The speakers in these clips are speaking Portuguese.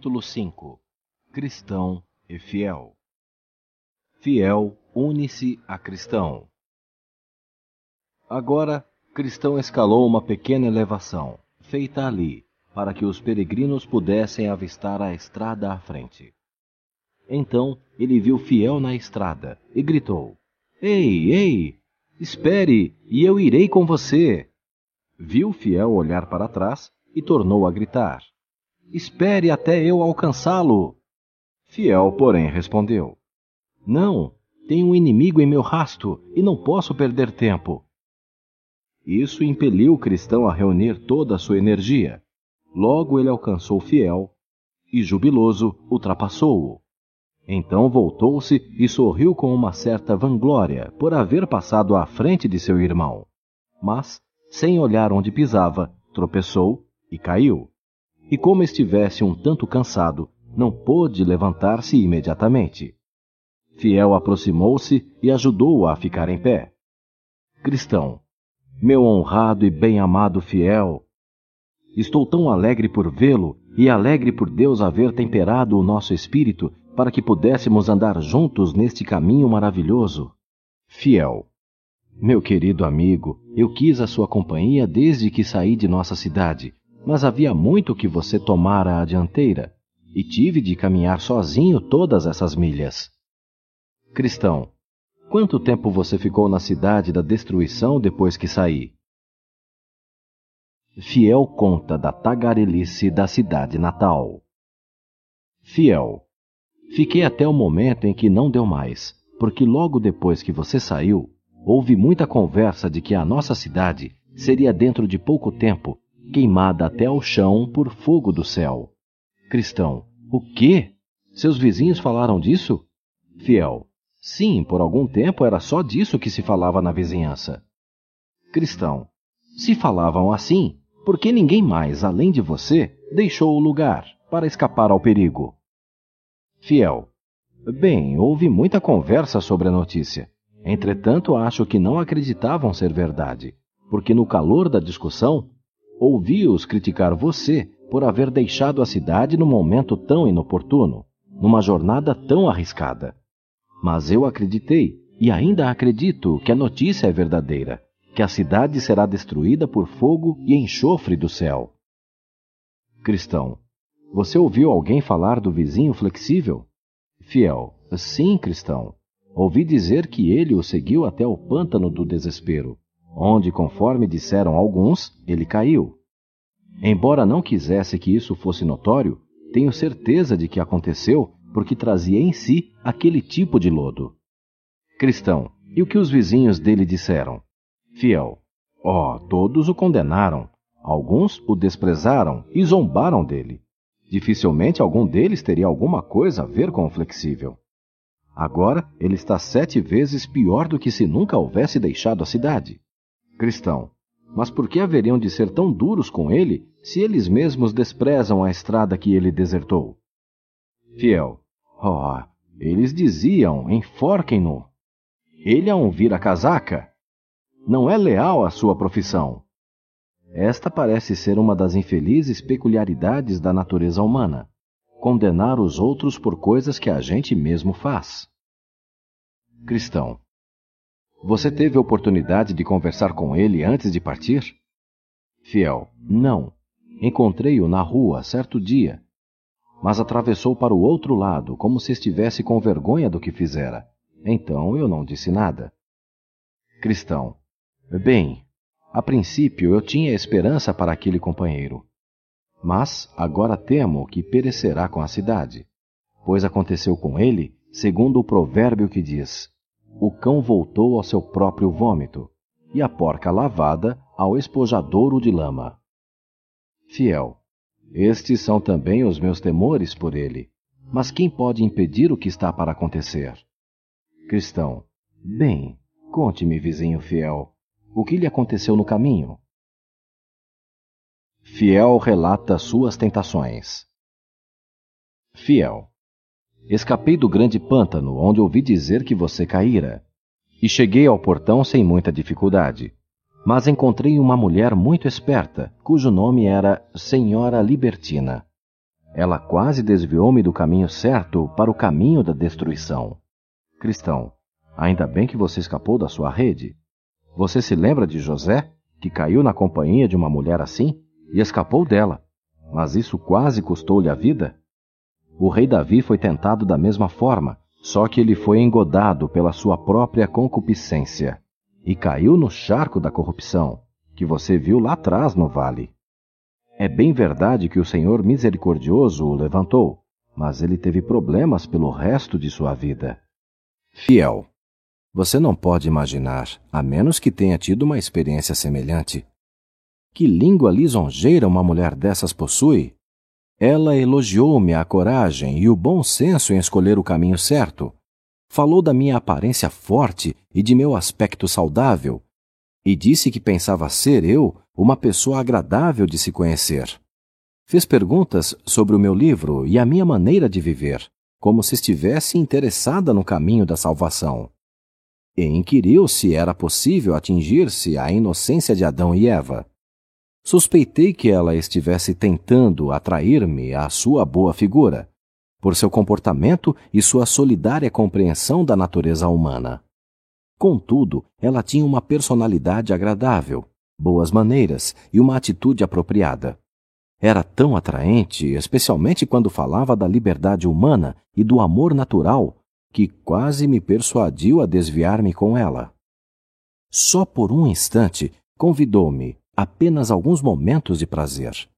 Capítulo 5 Cristão e fiel. Fiel une-se a cristão. Agora, Cristão escalou uma pequena elevação, feita ali, para que os peregrinos pudessem avistar a estrada à frente. Então ele viu Fiel na estrada e gritou: Ei, ei! Espere, e eu irei com você! Viu Fiel olhar para trás e tornou a gritar: Espere até eu alcançá-lo! Fiel, porém, respondeu: Não, tenho um inimigo em meu rasto e não posso perder tempo. Isso impeliu o cristão a reunir toda a sua energia. Logo ele alcançou Fiel e, jubiloso, ultrapassou-o. Então voltou-se e sorriu com uma certa vanglória por haver passado à frente de seu irmão. Mas, sem olhar onde pisava, tropeçou e caiu. E como estivesse um tanto cansado, não pôde levantar-se imediatamente. Fiel aproximou-se e ajudou-o a ficar em pé. Cristão, meu honrado e bem-amado fiel, estou tão alegre por vê-lo e alegre por Deus haver temperado o nosso espírito para que pudéssemos andar juntos neste caminho maravilhoso. Fiel, meu querido amigo, eu quis a sua companhia desde que saí de nossa cidade, mas havia muito que você tomara a dianteira e tive de caminhar sozinho todas essas milhas. Cristão, quanto tempo você ficou na cidade da destruição depois que saí? Fiel conta da tagarelice da cidade natal. Fiel, fiquei até o momento em que não deu mais, porque logo depois que você saiu, houve muita conversa de que a nossa cidade seria dentro de pouco tempo queimada até ao chão por fogo do céu. Cristão, o quê? Seus vizinhos falaram disso? Fiel, Sim, por algum tempo era só disso que se falava na vizinhança. Cristão. Se falavam assim, por que ninguém mais, além de você, deixou o lugar para escapar ao perigo? Fiel. Bem, houve muita conversa sobre a notícia. Entretanto, acho que não acreditavam ser verdade, porque no calor da discussão, ouvi-os criticar você por haver deixado a cidade num momento tão inoportuno, numa jornada tão arriscada. Mas eu acreditei, e ainda acredito, que a notícia é verdadeira, que a cidade será destruída por fogo e enxofre do céu. Cristão, você ouviu alguém falar do vizinho flexível? Fiel, sim, cristão. Ouvi dizer que ele o seguiu até o pântano do desespero, onde, conforme disseram alguns, ele caiu. Embora não quisesse que isso fosse notório, tenho certeza de que aconteceu porque trazia em si aquele tipo de lodo. Cristão, e o que os vizinhos dele disseram? Fiel, ó, oh, todos o condenaram. Alguns o desprezaram e zombaram dele. Dificilmente algum deles teria alguma coisa a ver com o flexível. Agora ele está sete vezes pior do que se nunca houvesse deixado a cidade. Cristão, mas por que haveriam de ser tão duros com ele se eles mesmos desprezam a estrada que ele desertou? Fiel, Oh, eles diziam: enforquem-no. Ele é um vira-casaca. Não é leal à sua profissão. Esta parece ser uma das infelizes peculiaridades da natureza humana: condenar os outros por coisas que a gente mesmo faz. Cristão. Você teve oportunidade de conversar com ele antes de partir? Fiel. Não. Encontrei-o na rua certo dia mas atravessou para o outro lado, como se estivesse com vergonha do que fizera. Então eu não disse nada. Cristão. Bem, a princípio eu tinha esperança para aquele companheiro. Mas agora temo que perecerá com a cidade, pois aconteceu com ele, segundo o provérbio que diz: O cão voltou ao seu próprio vômito, e a porca lavada ao espojadouro de lama. Fiel. Estes são também os meus temores por ele. Mas quem pode impedir o que está para acontecer? Cristão. Bem, conte-me, vizinho fiel, o que lhe aconteceu no caminho? Fiel relata suas tentações. Fiel. Escapei do grande pântano, onde ouvi dizer que você caíra, e cheguei ao portão sem muita dificuldade. Mas encontrei uma mulher muito esperta, cujo nome era Senhora Libertina. Ela quase desviou-me do caminho certo para o caminho da destruição. Cristão, ainda bem que você escapou da sua rede. Você se lembra de José, que caiu na companhia de uma mulher assim e escapou dela, mas isso quase custou-lhe a vida? O rei Davi foi tentado da mesma forma, só que ele foi engodado pela sua própria concupiscência e caiu no charco da corrupção, que você viu lá atrás no vale. É bem verdade que o Senhor misericordioso o levantou, mas ele teve problemas pelo resto de sua vida. Fiel. Você não pode imaginar, a menos que tenha tido uma experiência semelhante. Que língua lisonjeira uma mulher dessas possui! Ela elogiou-me a coragem e o bom senso em escolher o caminho certo. Falou da minha aparência forte e de meu aspecto saudável, e disse que pensava ser eu uma pessoa agradável de se conhecer. Fez perguntas sobre o meu livro e a minha maneira de viver, como se estivesse interessada no caminho da salvação. E inquiriu se era possível atingir-se a inocência de Adão e Eva. Suspeitei que ela estivesse tentando atrair-me à sua boa figura, por seu comportamento e sua solidária compreensão da natureza humana. Contudo, ela tinha uma personalidade agradável, boas maneiras e uma atitude apropriada. Era tão atraente, especialmente quando falava da liberdade humana e do amor natural, que quase me persuadiu a desviar-me com ela. Só por um instante convidou-me apenas alguns momentos de prazer.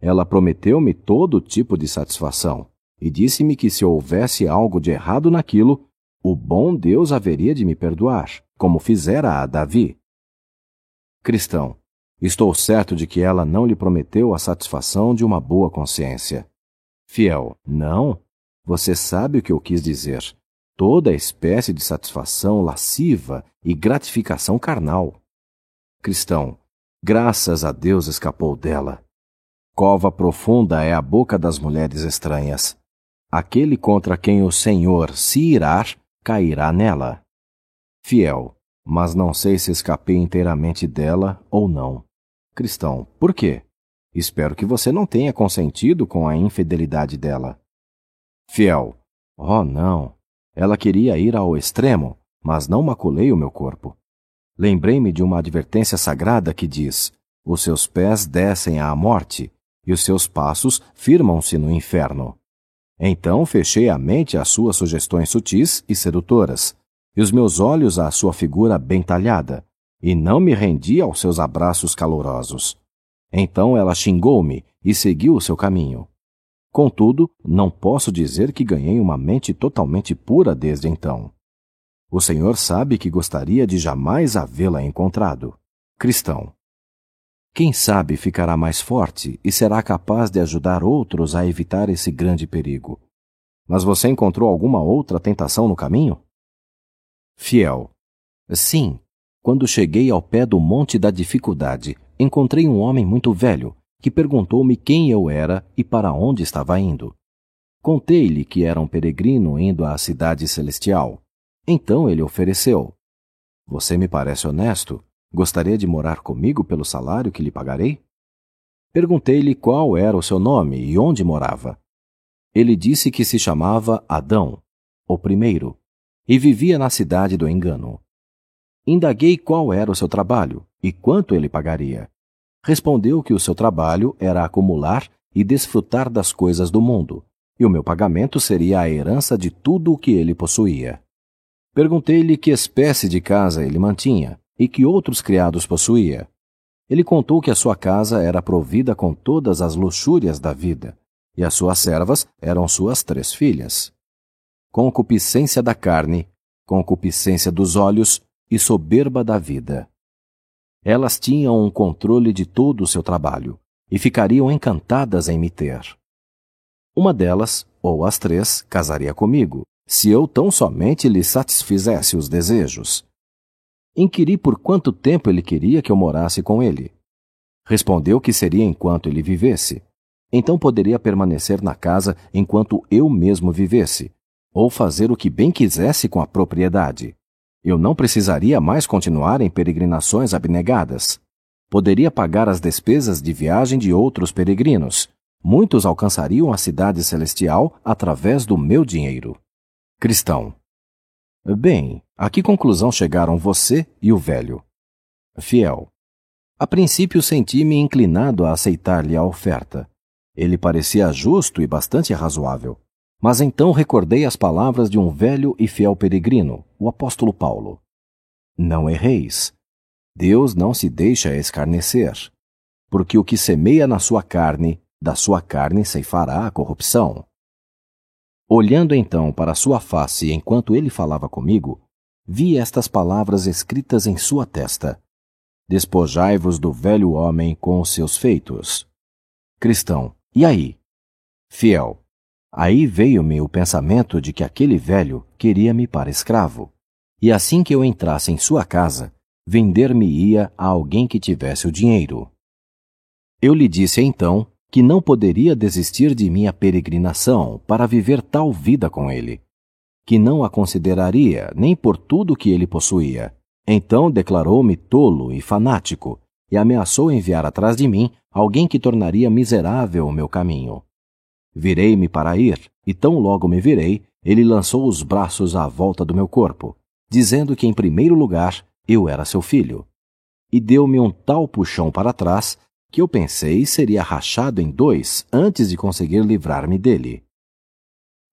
Ela prometeu-me todo tipo de satisfação e disse-me que se houvesse algo de errado naquilo, o bom Deus haveria de me perdoar, como fizera a Davi. Cristão, estou certo de que ela não lhe prometeu a satisfação de uma boa consciência. Fiel, não. Você sabe o que eu quis dizer. Toda espécie de satisfação lasciva e gratificação carnal. Cristão, Graças a Deus escapou dela. Cova profunda é a boca das mulheres estranhas. Aquele contra quem o Senhor se irar, cairá nela. Fiel, mas não sei se escapei inteiramente dela ou não. Cristão, por quê? Espero que você não tenha consentido com a infidelidade dela. Fiel, oh não. Ela queria ir ao extremo, mas não maculei o meu corpo lembrei-me de uma advertência sagrada que diz: Os seus pés descem à morte, e os seus passos firmam-se no inferno. Então fechei a mente às suas sugestões sutis e sedutoras, e os meus olhos à sua figura bem talhada, e não me rendi aos seus abraços calorosos. Então ela xingou-me e seguiu o seu caminho. Contudo, não posso dizer que ganhei uma mente totalmente pura desde então. O Senhor sabe que gostaria de jamais havê-la encontrado. Cristão. Quem sabe ficará mais forte e será capaz de ajudar outros a evitar esse grande perigo. Mas você encontrou alguma outra tentação no caminho? Fiel. Sim. Quando cheguei ao pé do Monte da Dificuldade, encontrei um homem muito velho que perguntou-me quem eu era e para onde estava indo. Contei-lhe que era um peregrino indo à cidade celestial então ele ofereceu: Você me parece honesto? Gostaria de morar comigo pelo salário que lhe pagarei? Perguntei-lhe qual era o seu nome e onde morava. Ele disse que se chamava Adão, o primeiro, e vivia na cidade do engano. Indaguei qual era o seu trabalho e quanto ele pagaria. Respondeu que o seu trabalho era acumular e desfrutar das coisas do mundo, e o meu pagamento seria a herança de tudo o que ele possuía. Perguntei-lhe que espécie de casa ele mantinha e que outros criados possuía. Ele contou que a sua casa era provida com todas as luxúrias da vida, e as suas servas eram suas três filhas. Concupiscência da carne, concupiscência dos olhos e soberba da vida. Elas tinham um controle de todo o seu trabalho e ficariam encantadas em me ter. Uma delas, ou as três, casaria comigo, se eu tão somente lhe satisfizesse os desejos. Inquiri por quanto tempo ele queria que eu morasse com ele. Respondeu que seria enquanto ele vivesse. Então poderia permanecer na casa enquanto eu mesmo vivesse, ou fazer o que bem quisesse com a propriedade. Eu não precisaria mais continuar em peregrinações abnegadas. Poderia pagar as despesas de viagem de outros peregrinos, muitos alcançariam a cidade celestial através do meu dinheiro. Cristão. Bem, a que conclusão chegaram você e o velho? Fiel. A princípio senti-me inclinado a aceitar-lhe a oferta. Ele parecia justo e bastante razoável. Mas então recordei as palavras de um velho e fiel peregrino, o apóstolo Paulo. Não erreis. Deus não se deixa escarnecer, porque o que semeia na sua carne, da sua carne ceifará a corrupção. Olhando então para sua face enquanto ele falava comigo, vi estas palavras escritas em sua testa: Despojai-vos do velho homem com os seus feitos. Cristão, e aí? Fiel, aí veio-me o pensamento de que aquele velho queria-me para escravo, e assim que eu entrasse em sua casa, vender-me-ia a alguém que tivesse o dinheiro. Eu lhe disse então que não poderia desistir de minha peregrinação para viver tal vida com ele, que não a consideraria nem por tudo que ele possuía. Então declarou-me tolo e fanático e ameaçou enviar atrás de mim alguém que tornaria miserável o meu caminho. Virei-me para ir, e tão logo me virei, ele lançou os braços à volta do meu corpo, dizendo que em primeiro lugar eu era seu filho. E deu-me um tal puxão para trás que eu pensei seria rachado em dois antes de conseguir livrar-me dele.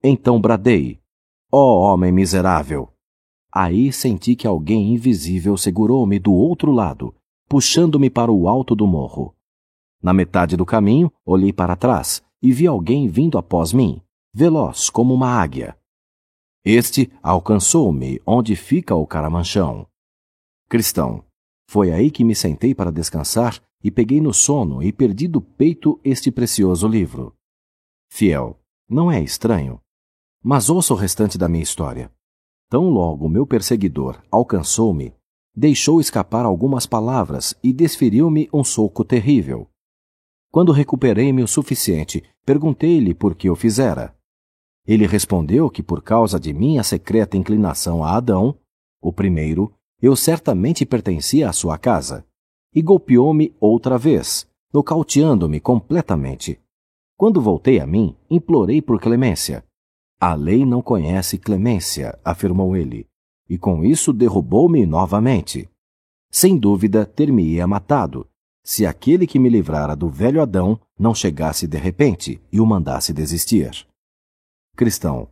Então bradei: Ó oh, homem miserável! Aí senti que alguém invisível segurou-me do outro lado, puxando-me para o alto do morro. Na metade do caminho, olhei para trás e vi alguém vindo após mim, veloz como uma águia. Este alcançou-me onde fica o caramanchão. Cristão, foi aí que me sentei para descansar e peguei no sono e perdi do peito este precioso livro. Fiel, não é estranho? Mas ouça o restante da minha história. Tão logo meu perseguidor alcançou-me, deixou escapar algumas palavras e desferiu-me um soco terrível. Quando recuperei-me o suficiente, perguntei-lhe por que o fizera. Ele respondeu que por causa de minha secreta inclinação a Adão, o primeiro, eu certamente pertencia à sua casa e golpeou-me outra vez, nocauteando-me completamente. Quando voltei a mim, implorei por clemência. A lei não conhece clemência, afirmou ele, e com isso derrubou-me novamente. Sem dúvida, ter-me-ia matado, se aquele que me livrara do velho Adão não chegasse de repente e o mandasse desistir. Cristão,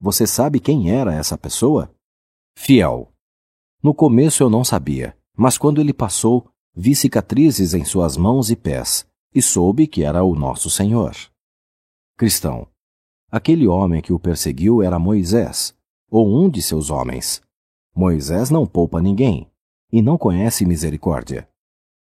você sabe quem era essa pessoa? Fiel. No começo eu não sabia, mas quando ele passou, Vi cicatrizes em suas mãos e pés, e soube que era o nosso Senhor. Cristão. Aquele homem que o perseguiu era Moisés, ou um de seus homens. Moisés não poupa ninguém, e não conhece misericórdia.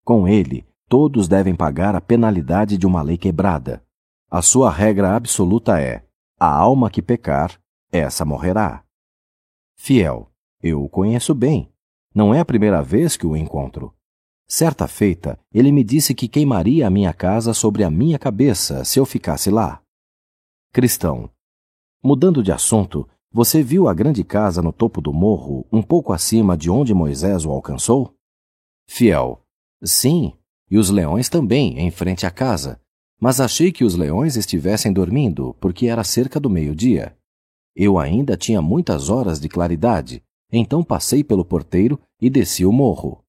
Com ele, todos devem pagar a penalidade de uma lei quebrada. A sua regra absoluta é: a alma que pecar, essa morrerá. Fiel, eu o conheço bem. Não é a primeira vez que o encontro. Certa feita, ele me disse que queimaria a minha casa sobre a minha cabeça se eu ficasse lá. Cristão. Mudando de assunto, você viu a grande casa no topo do morro, um pouco acima de onde Moisés o alcançou? Fiel. Sim, e os leões também, em frente à casa. Mas achei que os leões estivessem dormindo, porque era cerca do meio-dia. Eu ainda tinha muitas horas de claridade, então passei pelo porteiro e desci o morro.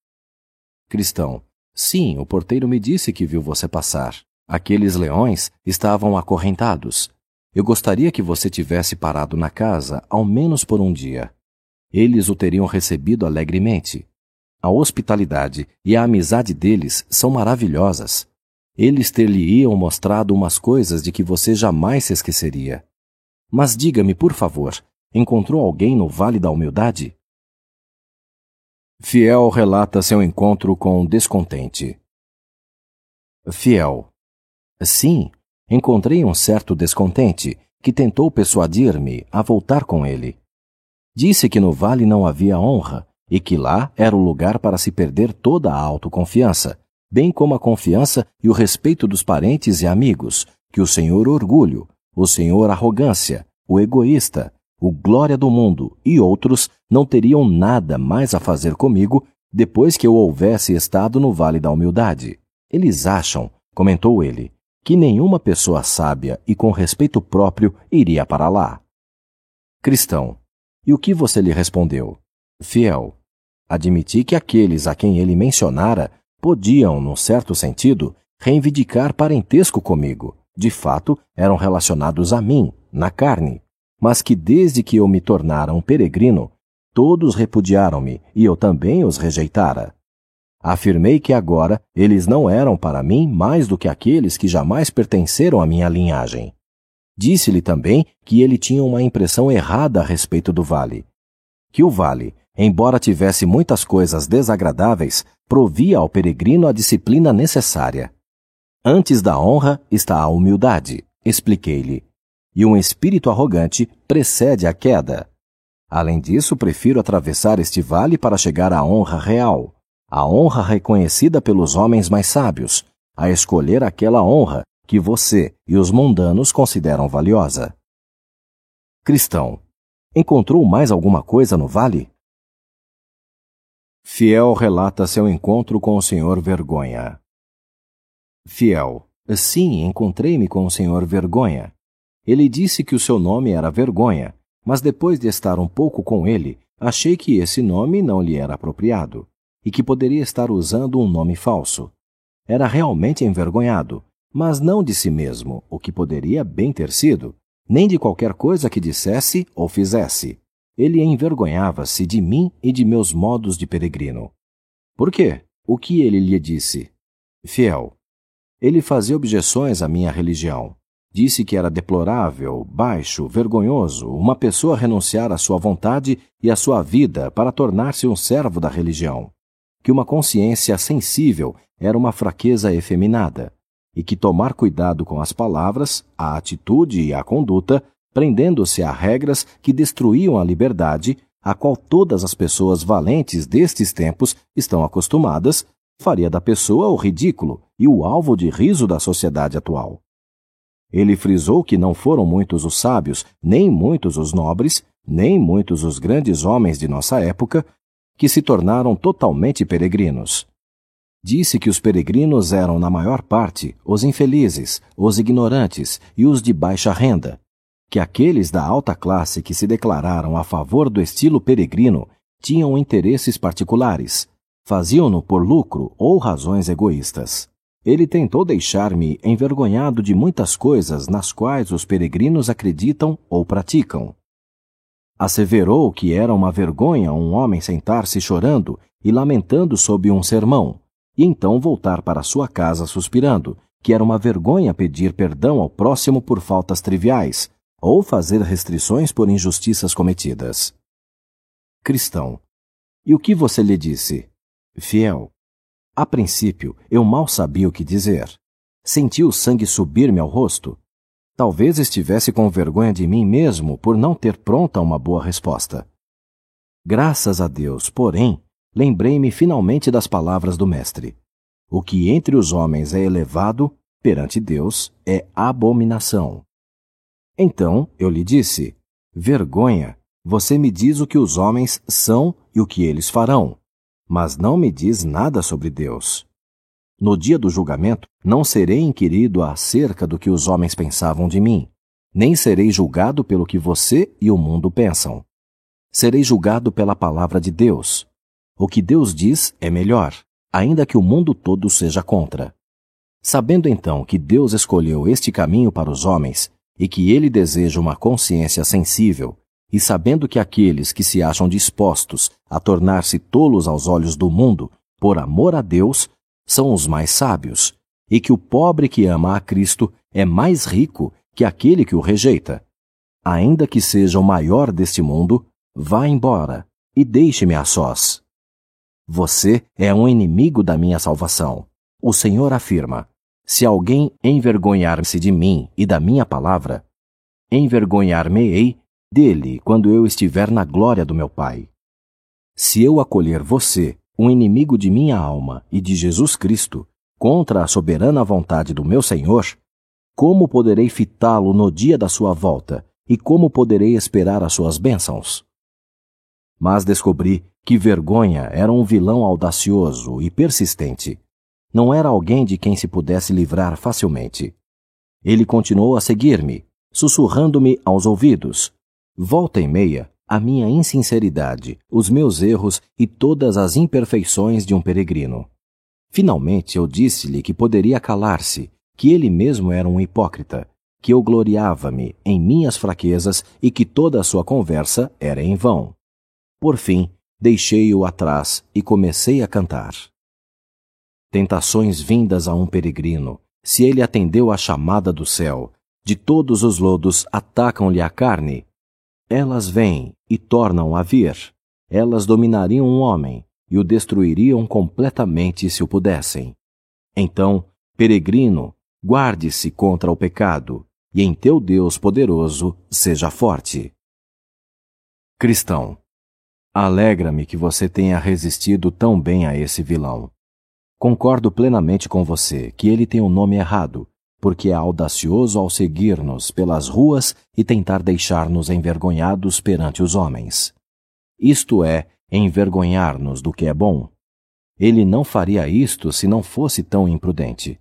Cristão. Sim, o porteiro me disse que viu você passar. Aqueles leões estavam acorrentados. Eu gostaria que você tivesse parado na casa, ao menos por um dia. Eles o teriam recebido alegremente. A hospitalidade e a amizade deles são maravilhosas. Eles ter-lhe-iam mostrado umas coisas de que você jamais se esqueceria. Mas diga-me, por favor, encontrou alguém no Vale da Humildade? Fiel relata seu encontro com descontente. Fiel. Sim, encontrei um certo descontente que tentou persuadir-me a voltar com ele. Disse que no vale não havia honra e que lá era o lugar para se perder toda a autoconfiança, bem como a confiança e o respeito dos parentes e amigos, que o senhor orgulho, o senhor arrogância, o egoísta, o Glória do Mundo e outros não teriam nada mais a fazer comigo depois que eu houvesse estado no Vale da Humildade. Eles acham, comentou ele, que nenhuma pessoa sábia e com respeito próprio iria para lá. Cristão, e o que você lhe respondeu? Fiel, admiti que aqueles a quem ele mencionara podiam, num certo sentido, reivindicar parentesco comigo. De fato, eram relacionados a mim, na carne, mas que desde que eu me tornara um peregrino, todos repudiaram-me e eu também os rejeitara. Afirmei que agora eles não eram para mim mais do que aqueles que jamais pertenceram à minha linhagem. Disse-lhe também que ele tinha uma impressão errada a respeito do vale. Que o vale, embora tivesse muitas coisas desagradáveis, provia ao peregrino a disciplina necessária. Antes da honra está a humildade, expliquei-lhe, e um espírito arrogante precede a queda. Além disso, prefiro atravessar este vale para chegar à honra real, a honra reconhecida pelos homens mais sábios, a escolher aquela honra que você e os mundanos consideram valiosa. Cristão, encontrou mais alguma coisa no vale? Fiel relata seu encontro com o Senhor Vergonha. Fiel, sim, encontrei-me com o Senhor Vergonha. Ele disse que o seu nome era Vergonha, mas depois de estar um pouco com ele, achei que esse nome não lhe era apropriado e que poderia estar usando um nome falso. Era realmente envergonhado, mas não de si mesmo, o que poderia bem ter sido, nem de qualquer coisa que dissesse ou fizesse. Ele envergonhava-se de mim e de meus modos de peregrino. Por quê? O que ele lhe disse? Fiel. Ele fazia objeções à minha religião. Disse que era deplorável, baixo, vergonhoso uma pessoa renunciar à sua vontade e à sua vida para tornar-se um servo da religião que uma consciência sensível era uma fraqueza efeminada, e que tomar cuidado com as palavras, a atitude e a conduta, prendendo-se a regras que destruíam a liberdade, a qual todas as pessoas valentes destes tempos estão acostumadas, faria da pessoa o ridículo e o alvo de riso da sociedade atual. Ele frisou que não foram muitos os sábios, nem muitos os nobres, nem muitos os grandes homens de nossa época que se tornaram totalmente peregrinos. Disse que os peregrinos eram, na maior parte, os infelizes, os ignorantes e os de baixa renda, que aqueles da alta classe que se declararam a favor do estilo peregrino tinham interesses particulares, faziam-no por lucro ou razões egoístas. Ele tentou deixar-me envergonhado de muitas coisas nas quais os peregrinos acreditam ou praticam. Asseverou que era uma vergonha um homem sentar-se chorando e lamentando sob um sermão, e então voltar para sua casa suspirando, que era uma vergonha pedir perdão ao próximo por faltas triviais, ou fazer restrições por injustiças cometidas. Cristão. E o que você lhe disse? Fiel. A princípio, eu mal sabia o que dizer. Senti o sangue subir-me ao rosto. Talvez estivesse com vergonha de mim mesmo por não ter pronta uma boa resposta. Graças a Deus, porém, lembrei-me finalmente das palavras do Mestre. O que entre os homens é elevado, perante Deus, é abominação. Então eu lhe disse: Vergonha, você me diz o que os homens são e o que eles farão, mas não me diz nada sobre Deus. No dia do julgamento, não serei inquirido acerca do que os homens pensavam de mim, nem serei julgado pelo que você e o mundo pensam. Serei julgado pela palavra de Deus. O que Deus diz é melhor, ainda que o mundo todo seja contra. Sabendo então que Deus escolheu este caminho para os homens e que ele deseja uma consciência sensível, e sabendo que aqueles que se acham dispostos a tornar-se tolos aos olhos do mundo, por amor a Deus, são os mais sábios, e que o pobre que ama a Cristo é mais rico que aquele que o rejeita. Ainda que seja o maior deste mundo, vá embora e deixe-me a sós. Você é um inimigo da minha salvação. O Senhor afirma: se alguém envergonhar-se de mim e da minha palavra, envergonhar-me-ei dele quando eu estiver na glória do meu Pai. Se eu acolher você um inimigo de minha alma e de Jesus Cristo, contra a soberana vontade do meu Senhor, como poderei fitá-lo no dia da sua volta e como poderei esperar as suas bênçãos? Mas descobri que vergonha era um vilão audacioso e persistente. Não era alguém de quem se pudesse livrar facilmente. Ele continuou a seguir-me, sussurrando-me aos ouvidos. Volta e meia, a minha insinceridade, os meus erros e todas as imperfeições de um peregrino. Finalmente eu disse-lhe que poderia calar-se, que ele mesmo era um hipócrita, que eu gloriava-me em minhas fraquezas e que toda a sua conversa era em vão. Por fim, deixei-o atrás e comecei a cantar. Tentações vindas a um peregrino, se ele atendeu à chamada do céu, de todos os lodos atacam-lhe a carne. Elas vêm e tornam a vir. Elas dominariam um homem e o destruiriam completamente se o pudessem. Então, peregrino, guarde-se contra o pecado, e em teu Deus poderoso seja forte. Cristão, alegra-me que você tenha resistido tão bem a esse vilão. Concordo plenamente com você que ele tem o um nome errado, porque é audacioso ao seguir-nos pelas ruas e tentar deixar-nos envergonhados perante os homens. Isto é, envergonhar-nos do que é bom. Ele não faria isto se não fosse tão imprudente.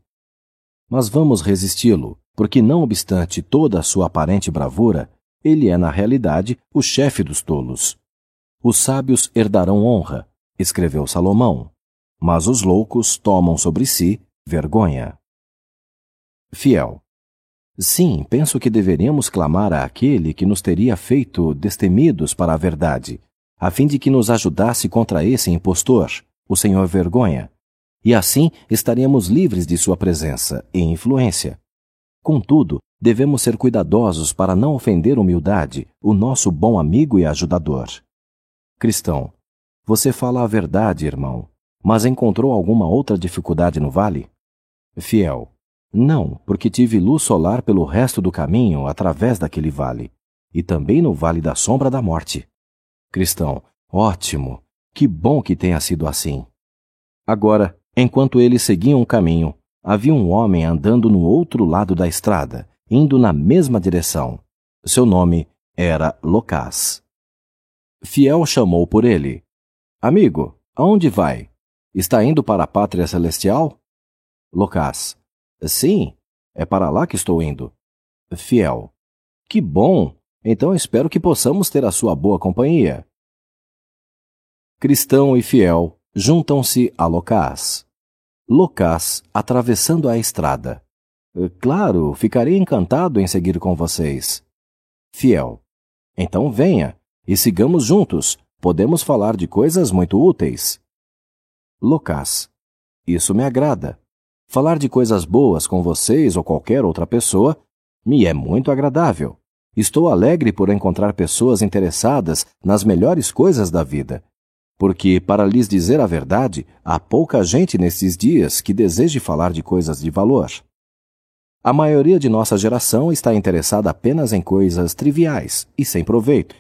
Mas vamos resisti-lo, porque, não obstante toda a sua aparente bravura, ele é, na realidade, o chefe dos tolos. Os sábios herdarão honra, escreveu Salomão, mas os loucos tomam sobre si vergonha. Fiel. Sim, penso que deveríamos clamar a aquele que nos teria feito destemidos para a verdade, a fim de que nos ajudasse contra esse impostor, o Senhor Vergonha, e assim estaríamos livres de sua presença e influência. Contudo, devemos ser cuidadosos para não ofender humildade, o nosso bom amigo e ajudador. Cristão, você fala a verdade, irmão, mas encontrou alguma outra dificuldade no vale? Fiel, não, porque tive luz solar pelo resto do caminho através daquele vale, e também no vale da sombra da morte. Cristão, ótimo, que bom que tenha sido assim. Agora, enquanto eles seguiam o caminho, havia um homem andando no outro lado da estrada, indo na mesma direção. Seu nome era Locás. Fiel chamou por ele. Amigo, aonde vai? Está indo para a pátria celestial? Locás. Sim, é para lá que estou indo. Fiel. Que bom! Então espero que possamos ter a sua boa companhia. Cristão e fiel juntam-se a Locás. Locás atravessando a estrada. Eh, claro, ficarei encantado em seguir com vocês. Fiel. Então venha e sigamos juntos. Podemos falar de coisas muito úteis. Locás. Isso me agrada. Falar de coisas boas com vocês ou qualquer outra pessoa me é muito agradável. Estou alegre por encontrar pessoas interessadas nas melhores coisas da vida porque, para lhes dizer a verdade, há pouca gente nesses dias que deseje falar de coisas de valor. A maioria de nossa geração está interessada apenas em coisas triviais e sem proveito.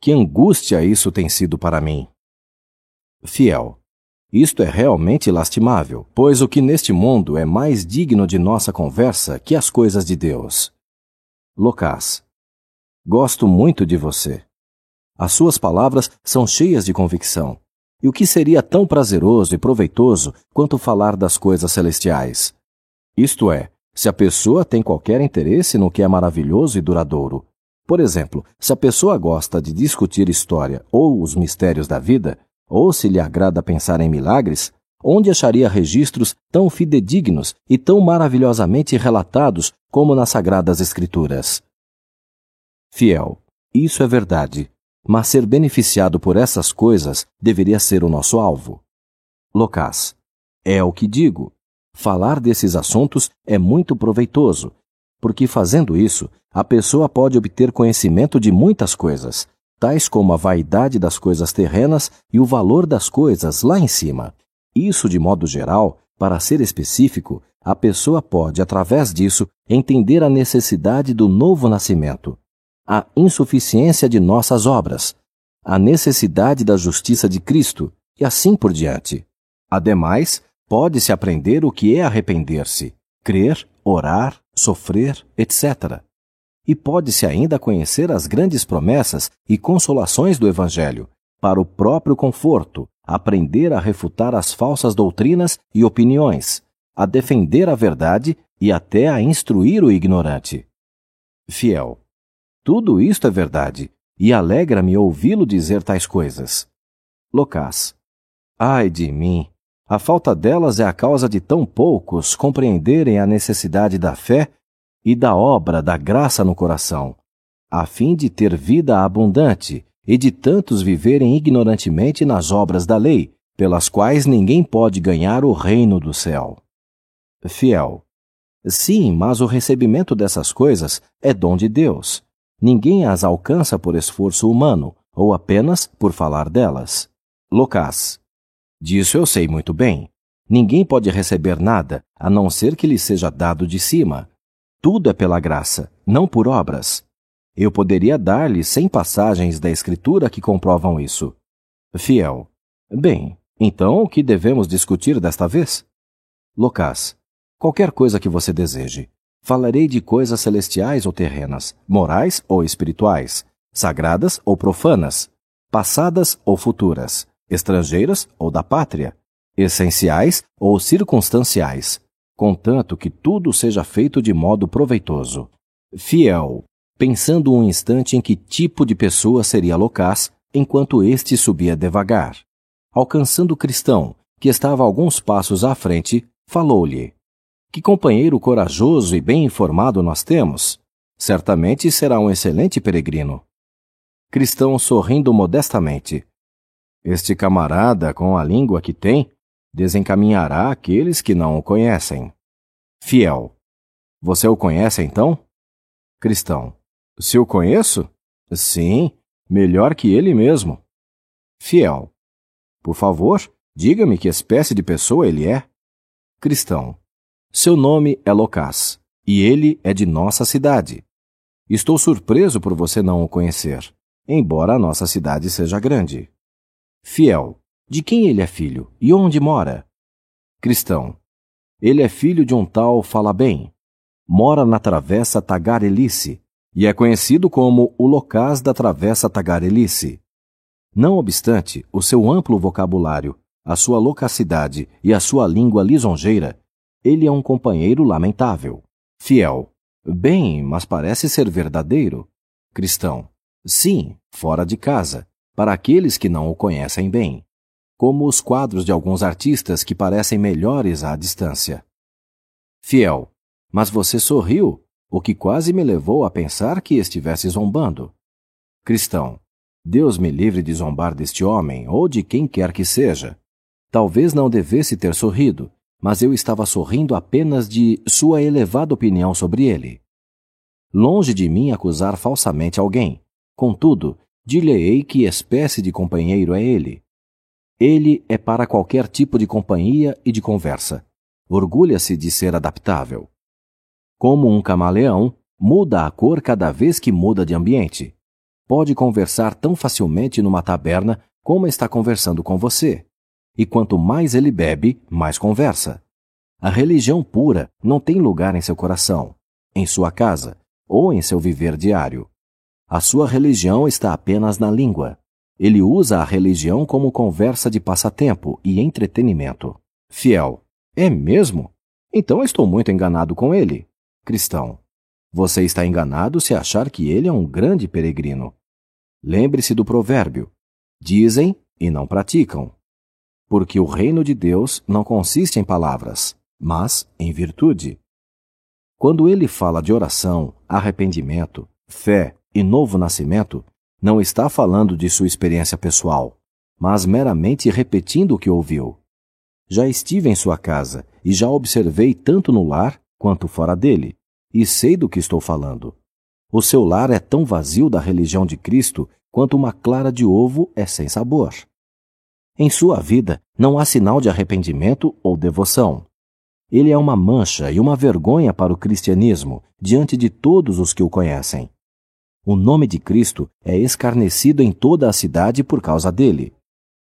Que angústia isso tem sido para mim! Fiel. Isto é realmente lastimável, pois o que neste mundo é mais digno de nossa conversa que as coisas de Deus. Locás. Gosto muito de você. As suas palavras são cheias de convicção. E o que seria tão prazeroso e proveitoso quanto falar das coisas celestiais? Isto é, se a pessoa tem qualquer interesse no que é maravilhoso e duradouro. Por exemplo, se a pessoa gosta de discutir história ou os mistérios da vida, ou se lhe agrada pensar em milagres, onde acharia registros tão fidedignos e tão maravilhosamente relatados como nas Sagradas Escrituras? Fiel, isso é verdade, mas ser beneficiado por essas coisas deveria ser o nosso alvo. Locás. É o que digo. Falar desses assuntos é muito proveitoso, porque fazendo isso, a pessoa pode obter conhecimento de muitas coisas, tais como a vaidade das coisas terrenas e o valor das coisas lá em cima. Isso, de modo geral, para ser específico, a pessoa pode, através disso, entender a necessidade do novo nascimento, a insuficiência de nossas obras, a necessidade da justiça de Cristo e assim por diante. Ademais, pode-se aprender o que é arrepender-se, crer, orar, sofrer, etc. E pode-se ainda conhecer as grandes promessas e consolações do Evangelho, para o próprio conforto, aprender a refutar as falsas doutrinas e opiniões, a defender a verdade e até a instruir o ignorante. Fiel. Tudo isto é verdade, e alegra-me ouvi-lo dizer tais coisas. Locás. Ai de mim! A falta delas é a causa de tão poucos compreenderem a necessidade da fé e da obra da graça no coração, a fim de ter vida abundante e de tantos viverem ignorantemente nas obras da lei, pelas quais ninguém pode ganhar o reino do céu. Fiel. Sim, mas o recebimento dessas coisas é dom de Deus. Ninguém as alcança por esforço humano, ou apenas por falar delas. Locás. Disso eu sei muito bem. Ninguém pode receber nada a não ser que lhe seja dado de cima. Tudo é pela graça, não por obras. Eu poderia dar-lhe cem passagens da Escritura que comprovam isso. Fiel. Bem, então o que devemos discutir desta vez? Locás. Qualquer coisa que você deseje. Falarei de coisas celestiais ou terrenas, morais ou espirituais, sagradas ou profanas, passadas ou futuras, estrangeiras ou da pátria, essenciais ou circunstanciais, contanto que tudo seja feito de modo proveitoso. Fiel, pensando um instante em que tipo de pessoa seria Locás enquanto este subia devagar. Alcançando o cristão, que estava alguns passos à frente, falou-lhe: que companheiro corajoso e bem informado nós temos! Certamente será um excelente peregrino. Cristão sorrindo modestamente. Este camarada, com a língua que tem, desencaminhará aqueles que não o conhecem. Fiel. Você o conhece então? Cristão. Se o conheço? Sim, melhor que ele mesmo. Fiel. Por favor, diga-me que espécie de pessoa ele é. Cristão. Seu nome é Locás, e ele é de nossa cidade. Estou surpreso por você não o conhecer, embora a nossa cidade seja grande. Fiel, de quem ele é filho e onde mora? Cristão, ele é filho de um tal Fala Bem. Mora na Travessa Tagarelice e é conhecido como o Locás da Travessa Tagarelice. Não obstante o seu amplo vocabulário, a sua loquacidade e a sua língua lisonjeira, ele é um companheiro lamentável. Fiel. Bem, mas parece ser verdadeiro. Cristão. Sim, fora de casa, para aqueles que não o conhecem bem. Como os quadros de alguns artistas que parecem melhores à distância. Fiel. Mas você sorriu, o que quase me levou a pensar que estivesse zombando. Cristão. Deus me livre de zombar deste homem ou de quem quer que seja. Talvez não devesse ter sorrido, mas eu estava sorrindo apenas de sua elevada opinião sobre ele. Longe de mim acusar falsamente alguém. Contudo, dir-lhe-ei que espécie de companheiro é ele. Ele é para qualquer tipo de companhia e de conversa. Orgulha-se de ser adaptável. Como um camaleão, muda a cor cada vez que muda de ambiente. Pode conversar tão facilmente numa taberna como está conversando com você e quanto mais ele bebe, mais conversa. A religião pura não tem lugar em seu coração, em sua casa ou em seu viver diário. A sua religião está apenas na língua. Ele usa a religião como conversa de passatempo e entretenimento. Fiel. É mesmo? Então estou muito enganado com ele. Cristão. Você está enganado se achar que ele é um grande peregrino. Lembre-se do provérbio: dizem e não praticam porque o reino de Deus não consiste em palavras, mas em virtude. Quando ele fala de oração, arrependimento, fé e novo nascimento, não está falando de sua experiência pessoal, mas meramente repetindo o que ouviu. Já estive em sua casa e já observei tanto no lar quanto fora dele, e sei do que estou falando. O seu lar é tão vazio da religião de Cristo quanto uma clara de ovo é sem sabor. Em sua vida não há sinal de arrependimento ou devoção. Ele é uma mancha e uma vergonha para o cristianismo diante de todos os que o conhecem. O nome de Cristo é escarnecido em toda a cidade por causa dele.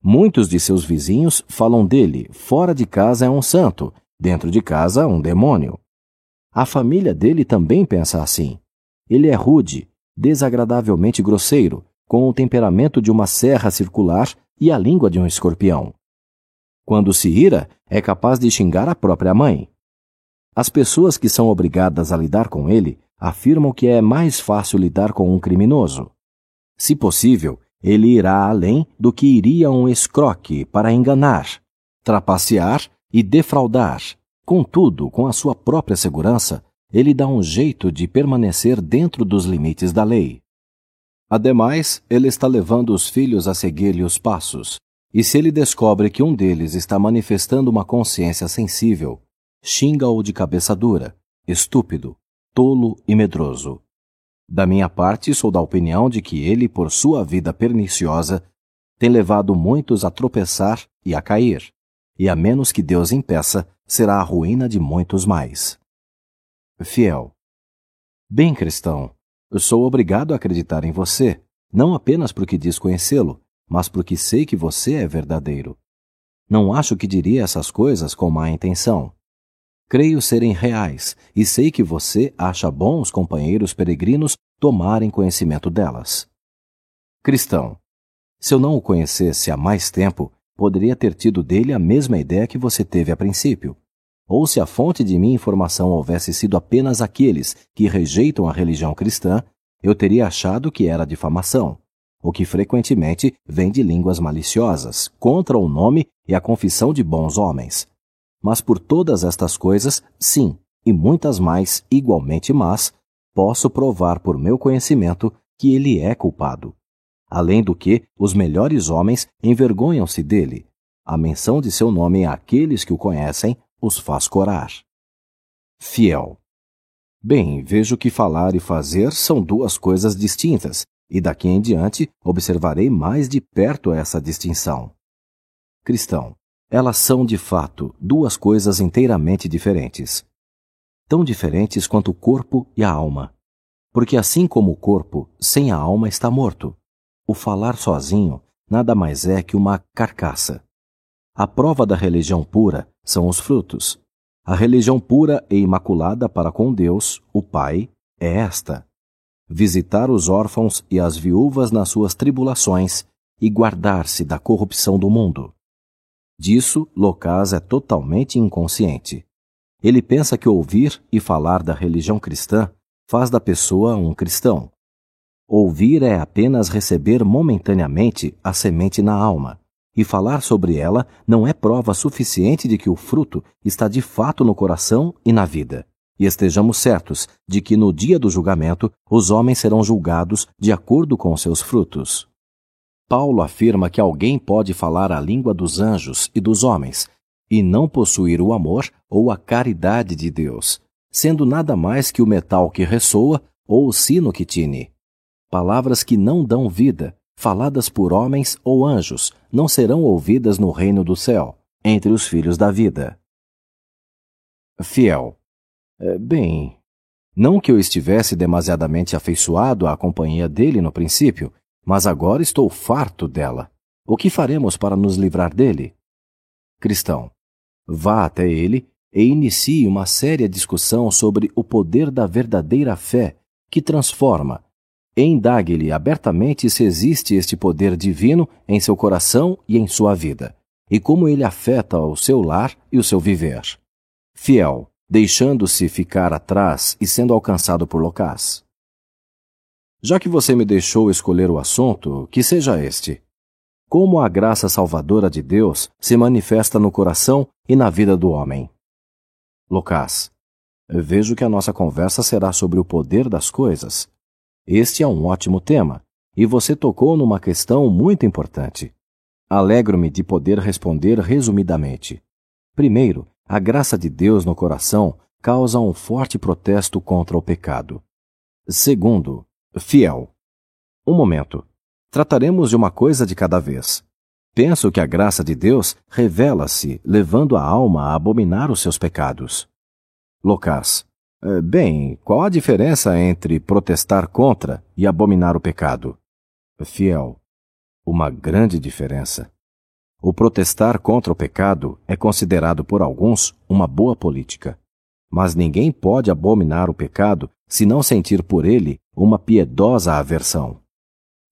Muitos de seus vizinhos falam dele, fora de casa é um santo, dentro de casa um demônio. A família dele também pensa assim. Ele é rude, desagradavelmente grosseiro, com o temperamento de uma serra circular e a língua de um escorpião. Quando se ira, é capaz de xingar a própria mãe. As pessoas que são obrigadas a lidar com ele afirmam que é mais fácil lidar com um criminoso. Se possível, ele irá além do que iria um escroque para enganar, trapacear e defraudar. Contudo, com a sua própria segurança, ele dá um jeito de permanecer dentro dos limites da lei. Ademais, ele está levando os filhos a seguir-lhe os passos, e se ele descobre que um deles está manifestando uma consciência sensível, xinga-o de cabeça dura, estúpido, tolo e medroso. Da minha parte, sou da opinião de que ele, por sua vida perniciosa, tem levado muitos a tropeçar e a cair, e a menos que Deus impeça, será a ruína de muitos mais. Fiel. Bem, cristão, sou obrigado a acreditar em você, não apenas porque diz conhecê-lo, mas porque sei que você é verdadeiro. Não acho que diria essas coisas com má intenção. Creio serem reais e sei que você acha bom os companheiros peregrinos tomarem conhecimento delas. Cristão, se eu não o conhecesse há mais tempo, poderia ter tido dele a mesma ideia que você teve a princípio. Ou se a fonte de minha informação houvesse sido apenas aqueles que rejeitam a religião cristã, eu teria achado que era difamação, o que frequentemente vem de línguas maliciosas, contra o nome e a confissão de bons homens. Mas por todas estas coisas, sim, e muitas mais igualmente más, posso provar por meu conhecimento que ele é culpado. Além do que, os melhores homens envergonham-se dele. A menção de seu nome àqueles que o conhecem os faz corar. Fiel. Bem, vejo que falar e fazer são duas coisas distintas, e daqui em diante observarei mais de perto essa distinção. Cristão. Elas são, de fato, duas coisas inteiramente diferentes. Tão diferentes quanto o corpo e a alma. Porque assim como o corpo, sem a alma está morto. O falar sozinho nada mais é que uma carcaça. A prova da religião pura são os frutos. A religião pura e imaculada para com Deus, o Pai, é esta: visitar os órfãos e as viúvas nas suas tribulações e guardar-se da corrupção do mundo. Disso, Locas é totalmente inconsciente. Ele pensa que ouvir e falar da religião cristã faz da pessoa um cristão. Ouvir é apenas receber momentaneamente a semente na alma, e falar sobre ela não é prova suficiente de que o fruto está de fato no coração e na vida. E estejamos certos de que no dia do julgamento os homens serão julgados de acordo com seus frutos. Paulo afirma que alguém pode falar a língua dos anjos e dos homens e não possuir o amor ou a caridade de Deus, sendo nada mais que o metal que ressoa ou o sino que tine. Palavras que não dão vida, faladas por homens ou anjos, não serão ouvidas no reino do céu, entre os filhos da vida. Fiel. É, bem, não que eu estivesse demasiadamente afeiçoado à companhia dele no princípio, mas agora estou farto dela. O que faremos para nos livrar dele? Cristão, vá até ele e inicie uma séria discussão sobre o poder da verdadeira fé que transforma. Indague-lhe abertamente se existe este poder divino em seu coração e em sua vida, e como ele afeta o seu lar e o seu viver. Fiel, deixando-se ficar atrás e sendo alcançado por Locas. Já que você me deixou escolher o assunto, que seja este. Como a graça salvadora de Deus se manifesta no coração e na vida do homem? Lucas, vejo que a nossa conversa será sobre o poder das coisas. Este é um ótimo tema, e você tocou numa questão muito importante. Alegro-me de poder responder resumidamente. Primeiro, a graça de Deus no coração causa um forte protesto contra o pecado. Segundo, Fiel. Um momento. Trataremos de uma coisa de cada vez. Penso que a graça de Deus revela-se, levando a alma a abominar os seus pecados. Locas. Eh, bem, qual a diferença entre protestar contra e abominar o pecado? Fiel. Uma grande diferença. O protestar contra o pecado é considerado por alguns uma boa política. Mas ninguém pode abominar o pecado se não sentir por ele uma piedosa aversão.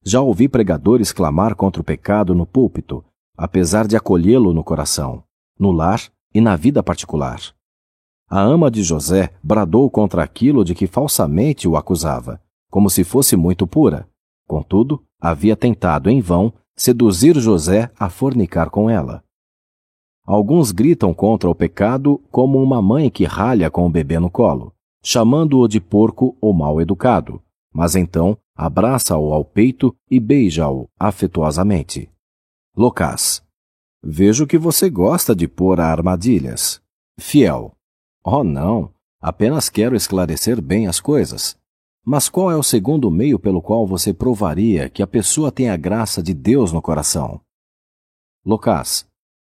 Já ouvi pregadores clamar contra o pecado no púlpito, apesar de acolhê-lo no coração, no lar e na vida particular. A ama de José bradou contra aquilo de que falsamente o acusava, como se fosse muito pura. Contudo, havia tentado em vão seduzir José a fornicar com ela. Alguns gritam contra o pecado como uma mãe que ralha com o bebê no colo, chamando-o de porco ou mal educado, mas então abraça-o ao peito e beija-o afetuosamente. Locás. Vejo que você gosta de pôr armadilhas. Fiel. Oh, não. Apenas quero esclarecer bem as coisas. Mas qual é o segundo meio pelo qual você provaria que a pessoa tem a graça de Deus no coração? Locás.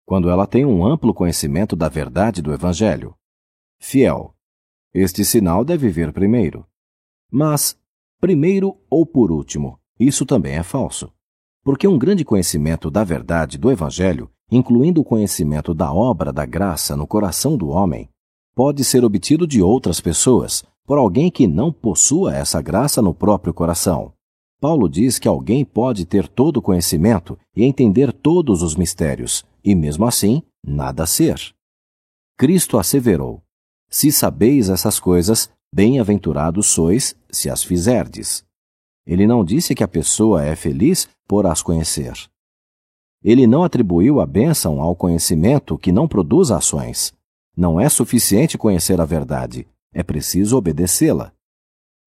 Quando ela tem um amplo conhecimento da verdade do Evangelho. Fiel. Este sinal deve vir primeiro. Mas, primeiro ou por último, isso também é falso. Porque um grande conhecimento da verdade do Evangelho, incluindo o conhecimento da obra da graça no coração do homem, pode ser obtido de outras pessoas, por alguém que não possua essa graça no próprio coração. Paulo diz que alguém pode ter todo o conhecimento e entender todos os mistérios, e mesmo assim, nada ser. Cristo asseverou: Se sabeis essas coisas, bem-aventurados sois se as fizerdes. Ele não disse que a pessoa é feliz por as conhecer. Ele não atribuiu a bênção ao conhecimento que não produz ações, não é suficiente conhecer a verdade, é preciso obedecê-la.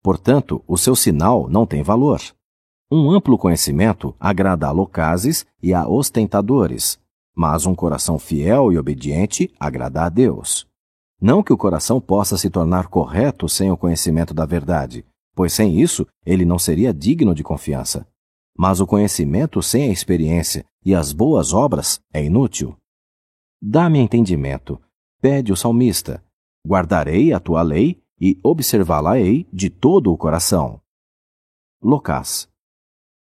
Portanto, o seu sinal não tem valor. Um amplo conhecimento agrada a locazes e a ostentadores, mas um coração fiel e obediente agrada a Deus. Não que o coração possa se tornar correto sem o conhecimento da verdade, pois sem isso ele não seria digno de confiança. Mas o conhecimento sem a experiência e as boas obras é inútil. Dá-me entendimento, pede o salmista: Guardarei a tua lei e observá-la-ei de todo o coração. Locás.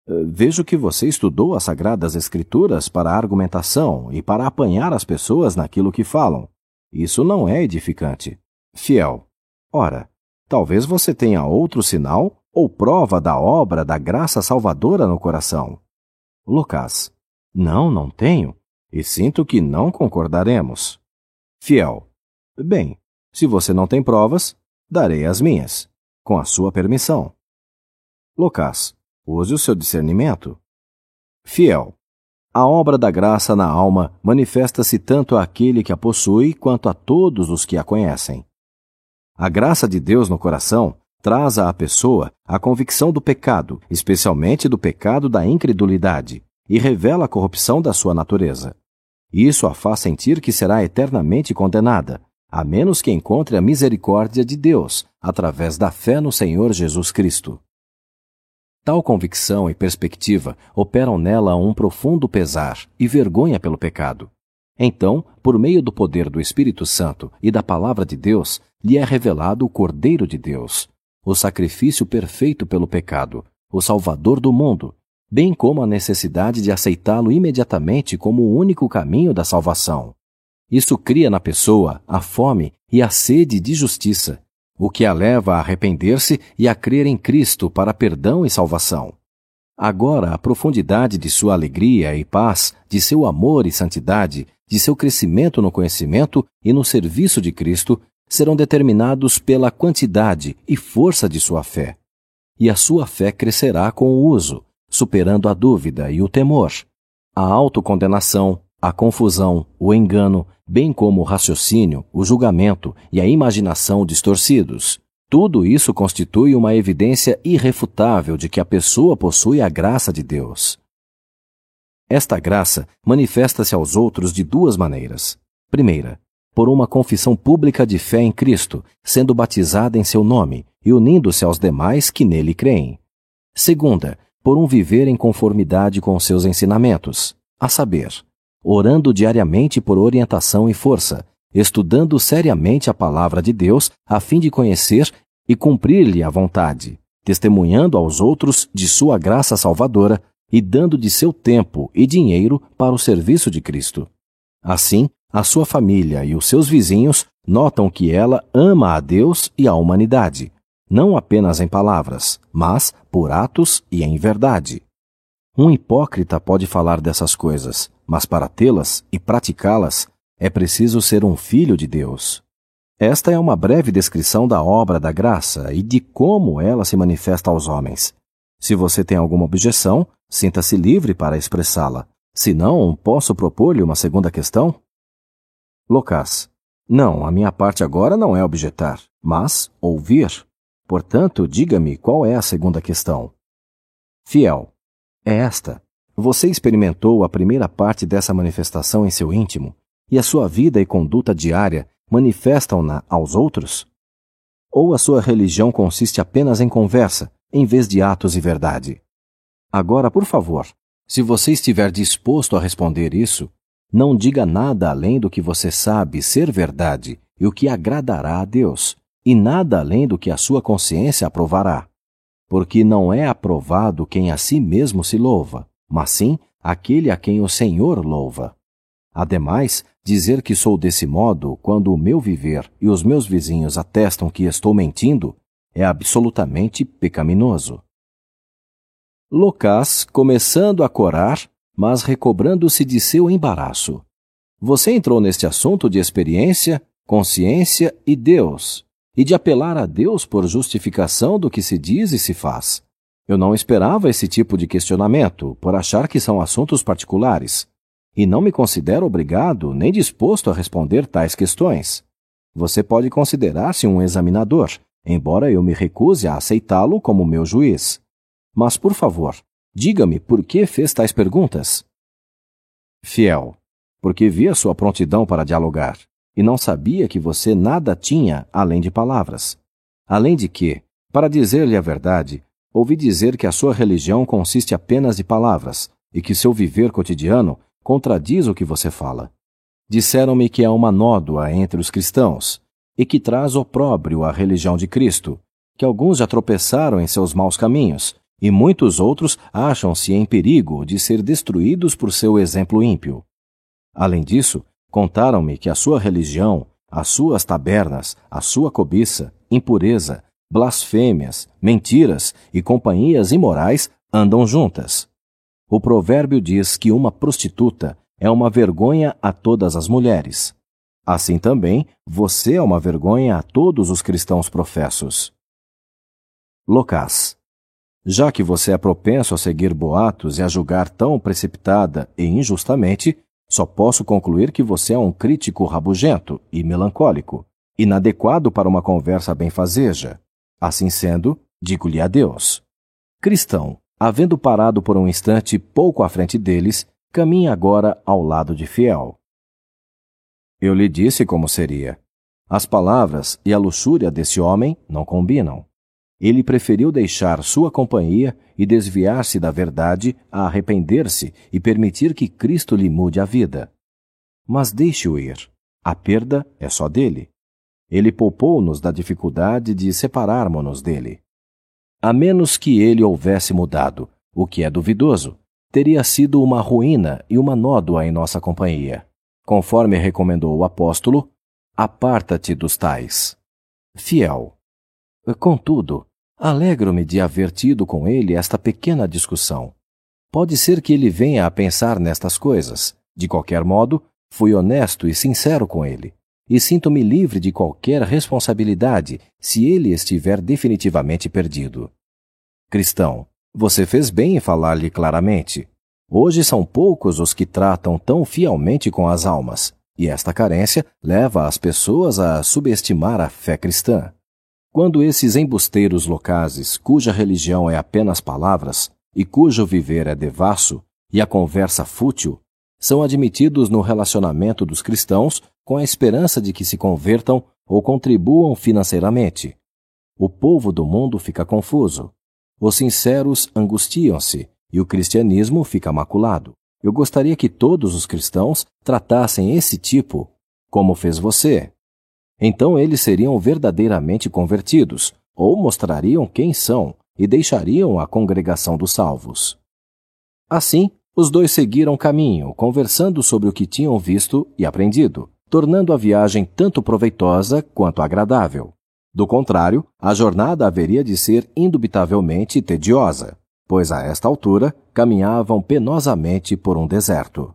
Eh, vejo que você estudou as Sagradas Escrituras para argumentação e para apanhar as pessoas naquilo que falam. Isso não é edificante. Fiel. Ora, talvez você tenha outro sinal ou prova da obra da graça salvadora no coração. Lucas. Não, não tenho, e sinto que não concordaremos. Fiel. Bem, se você não tem provas, darei as minhas, com a sua permissão. Lucas, use o seu discernimento. Fiel. A obra da graça na alma manifesta-se tanto àquele que a possui quanto a todos os que a conhecem. A graça de Deus no coração traz à pessoa a convicção do pecado, especialmente do pecado da incredulidade, e revela a corrupção da sua natureza. Isso a faz sentir que será eternamente condenada, a menos que encontre a misericórdia de Deus através da fé no Senhor Jesus Cristo. Tal convicção e perspectiva operam nela um profundo pesar e vergonha pelo pecado. Então, por meio do poder do Espírito Santo e da Palavra de Deus, lhe é revelado o Cordeiro de Deus, o sacrifício perfeito pelo pecado, o Salvador do mundo, bem como a necessidade de aceitá-lo imediatamente como o único caminho da salvação. Isso cria na pessoa a fome e a sede de justiça, o que a leva a arrepender-se e a crer em Cristo para perdão e salvação. Agora, a profundidade de sua alegria e paz, de seu amor e santidade, de seu crescimento no conhecimento e no serviço de Cristo serão determinados pela quantidade e força de sua fé. E a sua fé crescerá com o uso, superando a dúvida e o temor, a autocondenação, a confusão, o engano, bem como o raciocínio, o julgamento e a imaginação distorcidos. Tudo isso constitui uma evidência irrefutável de que a pessoa possui a graça de Deus. Esta graça manifesta-se aos outros de duas maneiras. Primeira, por uma confissão pública de fé em Cristo, sendo batizada em seu nome e unindo-se aos demais que nele creem. Segunda, por um viver em conformidade com seus ensinamentos, a saber, orando diariamente por orientação e força, estudando seriamente a palavra de Deus a fim de conhecer e cumprir-lhe a vontade, testemunhando aos outros de sua graça salvadora e dando de seu tempo e dinheiro para o serviço de Cristo. Assim, a sua família e os seus vizinhos notam que ela ama a Deus e a humanidade, não apenas em palavras, mas por atos e em verdade. Um hipócrita pode falar dessas coisas, mas para tê-las e praticá-las é preciso ser um filho de Deus. Esta é uma breve descrição da obra da graça e de como ela se manifesta aos homens. Se você tem alguma objeção, sinta-se livre para expressá-la. Se não, posso propor-lhe uma segunda questão? Locas. Não, a minha parte agora não é objetar, mas ouvir. Portanto, diga-me qual é a segunda questão. Fiel. É esta. Você experimentou a primeira parte dessa manifestação em seu íntimo, e a sua vida e conduta diária manifestam-na aos outros? Ou a sua religião consiste apenas em conversa, em vez de atos e verdade? Agora, por favor, se você estiver disposto a responder isso, não diga nada além do que você sabe ser verdade e o que agradará a Deus, e nada além do que a sua consciência aprovará. Porque não é aprovado quem a si mesmo se louva, mas sim aquele a quem o Senhor louva. Ademais, dizer que sou desse modo quando o meu viver e os meus vizinhos atestam que estou mentindo é absolutamente pecaminoso. Locas, começando a corar, mas recobrando-se de seu embaraço. Você entrou neste assunto de experiência, consciência e Deus, e de apelar a Deus por justificação do que se diz e se faz. Eu não esperava esse tipo de questionamento, por achar que são assuntos particulares, e não me considero obrigado nem disposto a responder tais questões. Você pode considerar-se um examinador, embora eu me recuse a aceitá-lo como meu juiz. Mas, por favor, diga-me por que fez tais perguntas. Fiel, porque vi a sua prontidão para dialogar, e não sabia que você nada tinha além de palavras. Além de que, para dizer-lhe a verdade, ouvi dizer que a sua religião consiste apenas de palavras, e que seu viver cotidiano contradiz o que você fala. Disseram-me que há uma nódoa entre os cristãos e que traz opróbrio à religião de Cristo, que alguns já tropeçaram em seus maus caminhos e muitos outros acham-se em perigo de ser destruídos por seu exemplo ímpio. Além disso, contaram-me que a sua religião, as suas tabernas, a sua cobiça, impureza, blasfêmias, mentiras e companhias imorais andam juntas. O provérbio diz que uma prostituta é uma vergonha a todas as mulheres. Assim também, você é uma vergonha a todos os cristãos professos. Locas. Já que você é propenso a seguir boatos e a julgar tão precipitada e injustamente, só posso concluir que você é um crítico rabugento e melancólico, inadequado para uma conversa benfazeja. Assim sendo, digo-lhe adeus. Cristão, havendo parado por um instante pouco à frente deles, caminha agora ao lado de Fiel. Eu lhe disse como seria. As palavras e a luxúria desse homem não combinam. Ele preferiu deixar sua companhia e desviar-se da verdade a arrepender-se e permitir que Cristo lhe mude a vida. Mas deixe-o ir. A perda é só dele. Ele poupou-nos da dificuldade de separarmos-nos dele. A menos que ele houvesse mudado, o que é duvidoso, teria sido uma ruína e uma nódoa em nossa companhia. Conforme recomendou o apóstolo, aparta-te dos tais. Fiel. Contudo, alegro-me de haver tido com ele esta pequena discussão. Pode ser que ele venha a pensar nestas coisas. De qualquer modo, fui honesto e sincero com ele, e sinto-me livre de qualquer responsabilidade se ele estiver definitivamente perdido. Cristão, você fez bem em falar-lhe claramente. Hoje são poucos os que tratam tão fielmente com as almas, e esta carência leva as pessoas a subestimar a fé cristã. Quando esses embusteiros locais, cuja religião é apenas palavras, e cujo viver é devasso, e a conversa fútil, são admitidos no relacionamento dos cristãos com a esperança de que se convertam ou contribuam financeiramente. O povo do mundo fica confuso. Os sinceros angustiam-se e o cristianismo fica maculado. Eu gostaria que todos os cristãos tratassem esse tipo como fez você. Então eles seriam verdadeiramente convertidos, ou mostrariam quem são e deixariam a congregação dos salvos. Assim, os dois seguiram caminho, conversando sobre o que tinham visto e aprendido tornando a viagem tanto proveitosa quanto agradável. Do contrário, a jornada haveria de ser indubitavelmente tediosa, pois a esta altura caminhavam penosamente por um deserto.